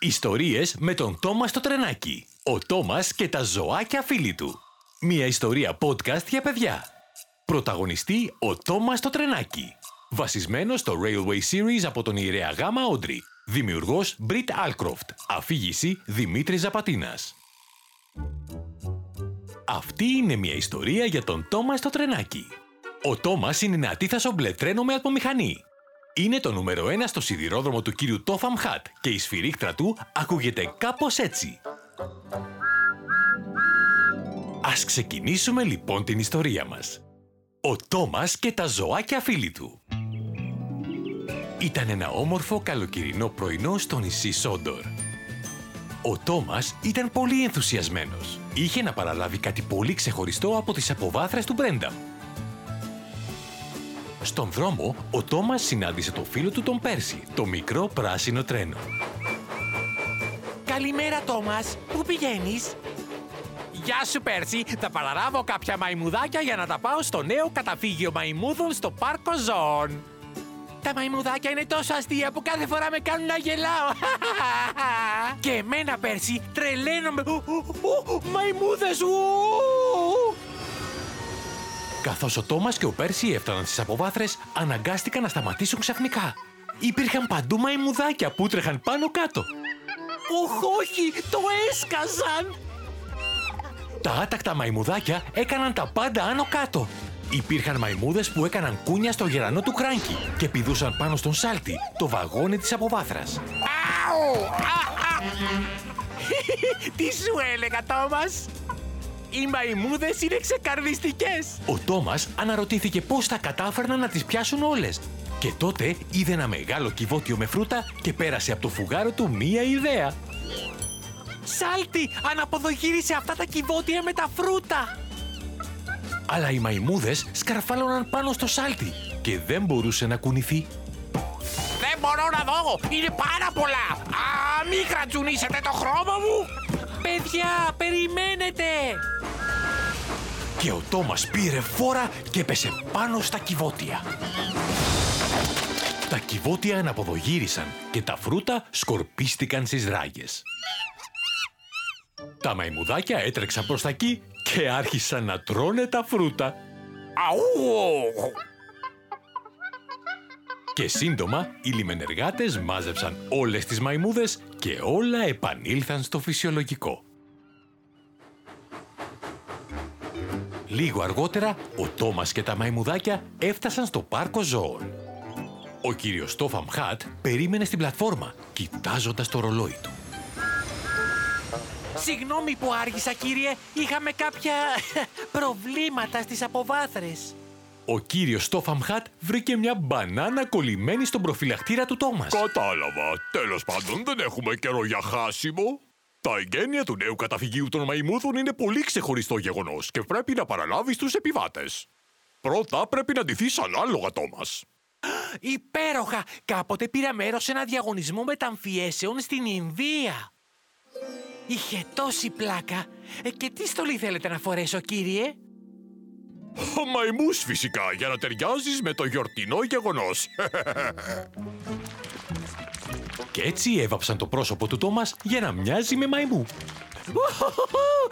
Ιστορίες με τον Τόμας στο τρενάκι. Ο Τόμας και τα ζωάκια φίλοι του. Μια ιστορία podcast για παιδιά. Πρωταγωνιστή ο Τόμας στο τρενάκι. Βασισμένος στο Railway Series από τον ιερέα Γάμα Όντρι. Δημιουργός Brit Alcroft. Αφήγηση Δημήτρης Ζαπατίνας. Αυτή είναι μια ιστορία για τον Τόμας στο τρενάκι. Ο Τόμας είναι ένα ατίθασο μπλε τρένο με ατμομηχανή. Είναι το νούμερο ένα στο σιδηρόδρομο του κύριου Τόφαμ Χατ και η σφυρίχτρα του ακούγεται κάπως έτσι. Ας ξεκινήσουμε λοιπόν την ιστορία μας. Ο Τόμας και τα ζωάκια φίλοι του. Ήταν ένα όμορφο καλοκαιρινό πρωινό στο νησί Σόντορ. Ο Τόμας ήταν πολύ ενθουσιασμένος. Είχε να παραλάβει κάτι πολύ ξεχωριστό από τις αποβάθρες του Μπρένταμ. Στον δρόμο, ο Τόμας συνάντησε το φίλο του τον Πέρσι, το μικρό πράσινο τρένο. Καλημέρα, Τόμας. Πού πηγαίνεις; Γεια σου, Πέρσι. Θα παραλάβω κάποια μαϊμουδάκια για να τα πάω στο νέο καταφύγιο μαϊμούδων στο πάρκο ζώων. Τα μαϊμουδάκια είναι τόσο αστεία που κάθε φορά με κάνουν να γελάω. Και εμένα, Πέρσι, τρελαίνομαι. Ου, ου, ου, Μαϊμούδες, ου! Καθώς ο Τόμας και ο Πέρσι έφταναν στις αποβάθρες, αναγκάστηκαν να σταματήσουν ξαφνικά. Υπήρχαν παντού μαϊμουδάκια που τρέχαν πάνω κάτω. Οχ, όχι, το έσκαζαν. Τα άτακτα μαϊμουδάκια έκαναν τα πάντα άνω κάτω. Υπήρχαν μαϊμούδες που έκαναν κούνια στο γερανό του κράνκι και πηδούσαν πάνω στον σάλτη, το βαγόνι της αποβάθρας. Αου! Α, α. Τι σου έλεγα, Τόμας; Οι μαϊμούδες είναι ξεκαρδιστικές. Ο Τόμας αναρωτήθηκε πώς θα κατάφερναν να τις πιάσουν όλες. Και τότε είδε ένα μεγάλο κυβότιο με φρούτα και πέρασε από το φουγάρο του μία ιδέα. Σάλτη, αναποδογύρισε αυτά τα κυβότια με τα φρούτα. Αλλά οι μαϊμούδες σκαρφάλωναν πάνω στο σάλτι και δεν μπορούσε να κουνηθεί. Δεν μπορώ να δω, είναι πάρα πολλά. Α, μην κρατζουνίσετε το χρώμα μου. Παιδιά, περιμένετε. Και ο Τόμας πήρε φόρα και έπεσε πάνω στα κυβότια. Τα κυβότια αναποδογύρισαν και τα φρούτα σκορπίστηκαν στις ράγες. Τα μαϊμουδάκια έτρεξαν προς τα εκεί και άρχισαν να τρώνε τα φρούτα. Αού! Και σύντομα οι λιμενεργάτες μάζεψαν όλες τις μαϊμούδες και όλα επανήλθαν στο φυσιολογικό. Λίγο αργότερα, ο Τόμας και τα μαϊμουδάκια έφτασαν στο πάρκο ζώων. Ο κύριος Τόφαμ Χατ περίμενε στην πλατφόρμα, κοιτάζοντας το ρολόι του. Συγγνώμη που άργησα, κύριε. Είχαμε κάποια προβλήματα στις αποβάθρες. Ο κύριος Τόφαμ Χατ βρήκε μια μπανάνα κολλημένη στον προφυλακτήρα του Τόμας. Κατάλαβα. Τέλος πάντων δεν έχουμε καιρό για χάσιμο. Τα εγγένεια του νέου καταφυγίου των μαϊμούδων είναι πολύ ξεχωριστό γεγονός και πρέπει να παραλάβεις τους επιβάτες. Πρώτα πρέπει να ντυθείς ανάλογα, Τόμας. Υπέροχα! Κάποτε πήρα μέρος σε ένα διαγωνισμό μεταμφιέσεων στην Ινδία. Είχε τόση πλάκα. Ε, και τι στολή θέλετε να φορέσω, κύριε; Ο μαϊμούς φυσικά, για να ταιριάζεις με το γιορτινό γεγονός. Και έτσι έβαψαν το πρόσωπο του Τόμας για να μοιάζει με μαϊμού.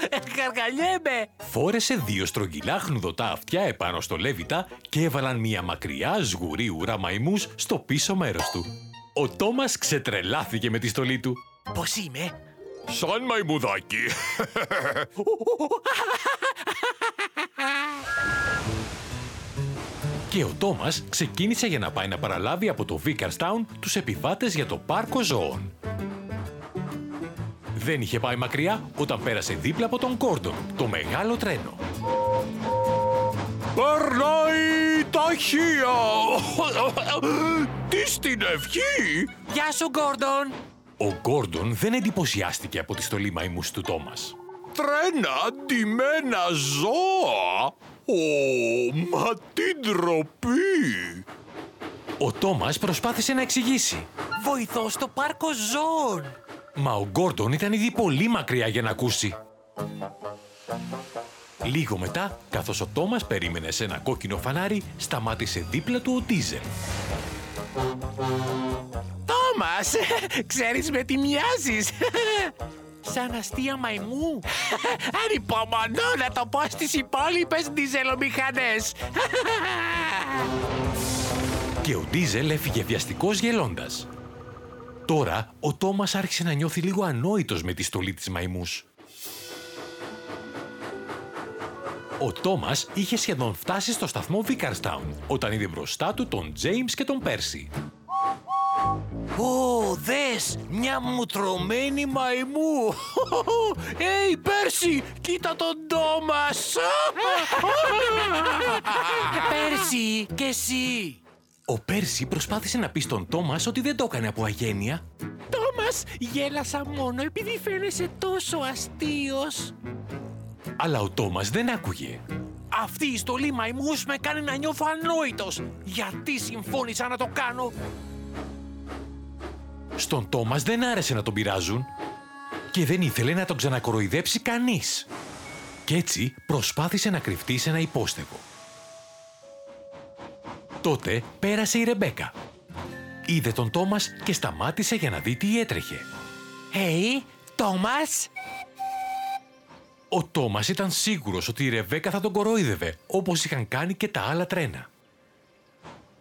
Ε, Γαργαλιέμαι! Φόρεσε δύο στρογγυλά χνουδωτά αυτιά επάνω στο λέβητα και έβαλαν μια μακριά σγουρή ουρά μαϊμούς στο πίσω μέρος του. Ο Τόμας ξετρελάθηκε με τη στολή του. Πώς είμαι; Σαν μαϊμουδάκι. Και ο Τόμας ξεκίνησε για να πάει να παραλάβει από το Vickerstown τους επιβάτες για το πάρκο ζώων. Δεν είχε πάει μακριά όταν πέρασε δίπλα από τον Κόρντον, το μεγάλο τρένο. Περνάει ταχεία. Τι στην ευχή. Γεια σου, Γκόρντον! Ο Γκόρντον δεν εντυπωσιάστηκε από τη στολή μαϊμούς του Τόμας. Τρένα ντυμένα ζώα. Ω, μα τι ντροπή. Ο Τόμας προσπάθησε να εξηγήσει. Βοηθώ στο πάρκο ζώων! Μα ο Γκόρντον ήταν ήδη πολύ μακριά για να ακούσει. Λίγο μετά, καθώς ο Τόμας περίμενε σε ένα κόκκινο φανάρι, σταμάτησε δίπλα του ο Ντίζελ. Τόμα, Τόμας, ξέρεις με τι μοιάζεις. Σαν αστεία μαϊμού. Ανυπομονώ να το πω στις υπόλοιπες διζελομηχανές. Και ο Ντίζελ έφυγε βιαστικός γελώντας. Τώρα, ο Τόμας άρχισε να νιώθει λίγο ανόητος με τη στολή της μαϊμούς. Ο Τόμας είχε σχεδόν φτάσει στο σταθμό Βίκαρστάουν όταν είδε μπροστά του τον Τζέιμς και τον Πέρσι. Ω, δες, μια μουτρωμένη μαϊμού. Έι, Πέρσι, κοίτα τον Τόμας. Πέρσι, και εσύ. Ο Πέρσι προσπάθησε να πει στον Τόμας ότι δεν το έκανε από αγένεια, Τόμας, γέλασα μόνο επειδή φαίνεσαι τόσο αστείος. αλλά ο Τόμας δεν άκουγε. Αυτή η στολή μαϊμούς με κάνει να νιώθω ανόητος. Γιατί συμφώνησα να το κάνω. Στον Τόμας δεν άρεσε να τον πειράζουν και δεν ήθελε να τον ξανακοροϊδέψει κανείς. Κι έτσι προσπάθησε να κρυφτεί σε ένα υπόστεγο. Τότε πέρασε η Ρεμπέκα. Είδε τον Τόμας και σταμάτησε για να δει τι έτρεχε. Hey, Τόμας. Ο Τόμας ήταν σίγουρος ότι η Ρεβέκα θα τον κορόιδευε, όπως είχαν κάνει και τα άλλα τρένα.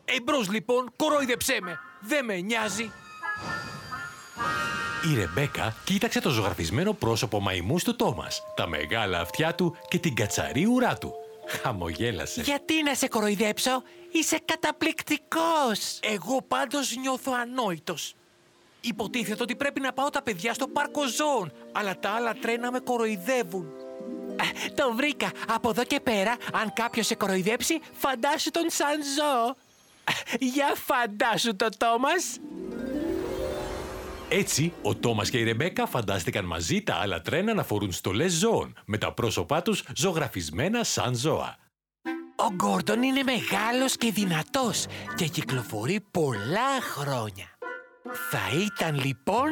Εμπρός λοιπόν, κορόιδεψέ με. Δεν με νοιάζει. Η Ρεμπέκα κοίταξε το ζωγραφισμένο πρόσωπο μαϊμού του Τόμας, τα μεγάλα αυτιά του και την κατσαρή ουρά του. Χαμογέλασε. Γιατί να σε κοροϊδέψω, είσαι καταπληκτικός. Εγώ πάντως νιώθω ανόητος. Υποτίθεται ότι πρέπει να πάω τα παιδιά στο πάρκο ζώων, αλλά τα άλλα τρένα με κοροϊδεύουν. Ε, το βρήκα. Από εδώ και πέρα, αν κάποιος σε κοροϊδέψει, φαντάσου τον σαν ζώο. Ε, Για φαντάσου το, Τόμας. Έτσι, ο Τόμας και η Ρεμπέκα φαντάστηκαν μαζί τα άλλα τρένα να φορούν στολές ζώων, με τα πρόσωπά τους ζωγραφισμένα σαν ζώα. Ο Γκόρντον είναι μεγάλος και δυνατός και κυκλοφορεί πολλά χρόνια. Θα ήταν λοιπόν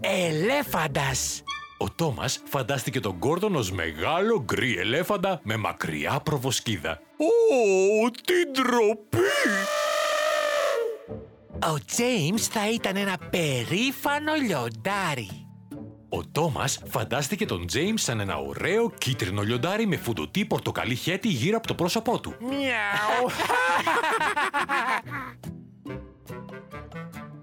ελέφαντας. Ο Τόμας φαντάστηκε τον Γκόρντον ως μεγάλο γκρι ελέφαντα με μακριά προβοσκίδα. Ω, τι ντροπή! Ο Τζέιμς θα ήταν ένα περήφανο λιοντάρι. Ο Τόμας φαντάστηκε τον Τζέιμς σαν ένα ωραίο κίτρινο λιοντάρι με φουντωτή πορτοκαλί χέτη γύρω από το πρόσωπό του. Μιαου.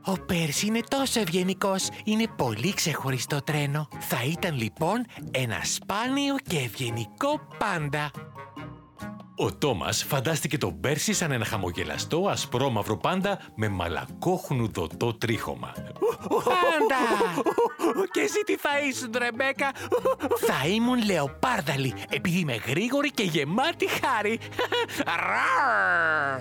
Ο Πέρσι είναι τόσο ευγενικός. Είναι πολύ ξεχωριστό τρένο. Θα ήταν λοιπόν ένα σπάνιο και ευγενικό πάντα. Ο Τόμας φαντάστηκε τον Πέρσι σαν ένα χαμογελαστό ασπρόμαυρο πάντα με μαλακόχνου δοτό τρίχωμα. Πάντα! Και εσύ τι θα ήσουν, Ρεμπέκα; Θα ήμουν λεοπάρδαλη, επειδή είμαι γρήγορη και γεμάτη χάρη. Ραρ!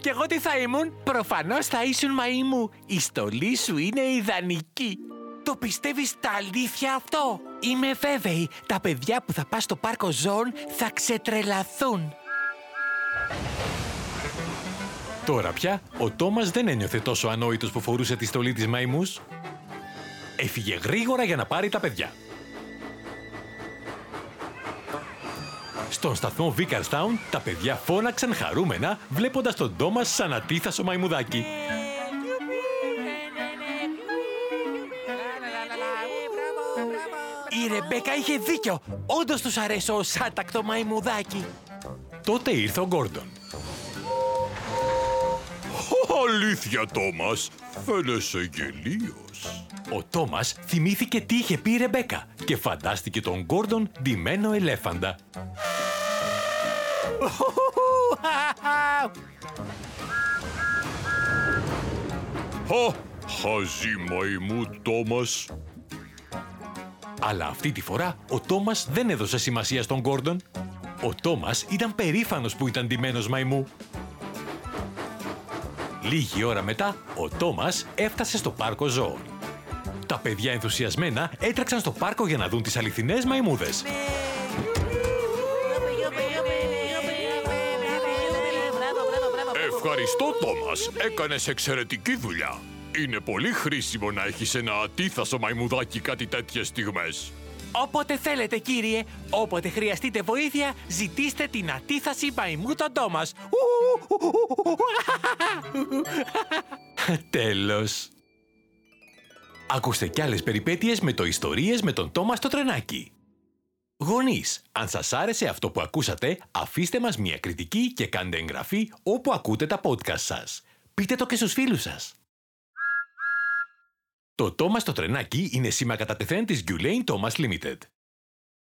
Και εγώ τι θα ήμουν; Προφανώς θα ήσουν μαΐμου. Η στολή σου είναι ιδανική. Το πιστεύεις τα αλήθεια αυτό; Είμαι βέβαιη, τα παιδιά που θα πας στο πάρκο ζώων θα ξετρελαθούν. Τώρα πια, ο Τόμας δεν ένιωθε τόσο ανόητος που φορούσε τη στολή της μαϊμούς. Έφυγε γρήγορα για να πάρει τα παιδιά. Στον σταθμό Βίκαρστάουν, τα παιδιά φώναξαν χαρούμενα βλέποντας τον Τόμας σαν ατίθασο μαϊμουδάκι. Ρεμπέκα είχε δίκιο. Όντως τους αρέσω ως άτακτο μαϊμουδάκι. Τότε ήρθε ο Γκόρντον. Αλήθεια, Τόμας, φαίνεσαι γελίος. Ο Τόμας θυμήθηκε τι είχε πει η Ρεμπέκα και φαντάστηκε τον Γκόρντον ντυμένο ελέφαντα. Χα, χαζή μαϊμού, Τόμας. Αλλά αυτή τη φορά ο Τόμας δεν έδωσε σημασία στον Γκόρντον. Ο Τόμας ήταν περήφανος που ήταν ντυμένος μαϊμού. Λίγη ώρα μετά, ο Τόμας έφτασε στο πάρκο ζώων. Τα παιδιά ενθουσιασμένα έτρεξαν στο πάρκο για να δουν τις αληθινές μαϊμούδες. Ευχαριστώ, Τόμας. Έκανες εξαιρετική δουλειά. Είναι πολύ χρήσιμο να έχεις ένα ατίθασο μαϊμουδάκι κάτι τέτοιες στιγμές. Όποτε θέλετε, κύριε, όποτε χρειαστείτε βοήθεια, ζητήστε την ατίθαση μαϊμού τον Τόμας. Τέλος. Ακούστε κι άλλες περιπέτειες με το Ιστορίες με τον Τόμας στο τρενάκι. Γονείς, αν σας άρεσε αυτό που ακούσατε, αφήστε μας μια κριτική και κάντε εγγραφή όπου ακούτε τα podcast σας. Πείτε το και στους φίλους σας. Το Thomas στο τρενάκι είναι σήμα κατά τεθέν της Gulain Thomas Limited.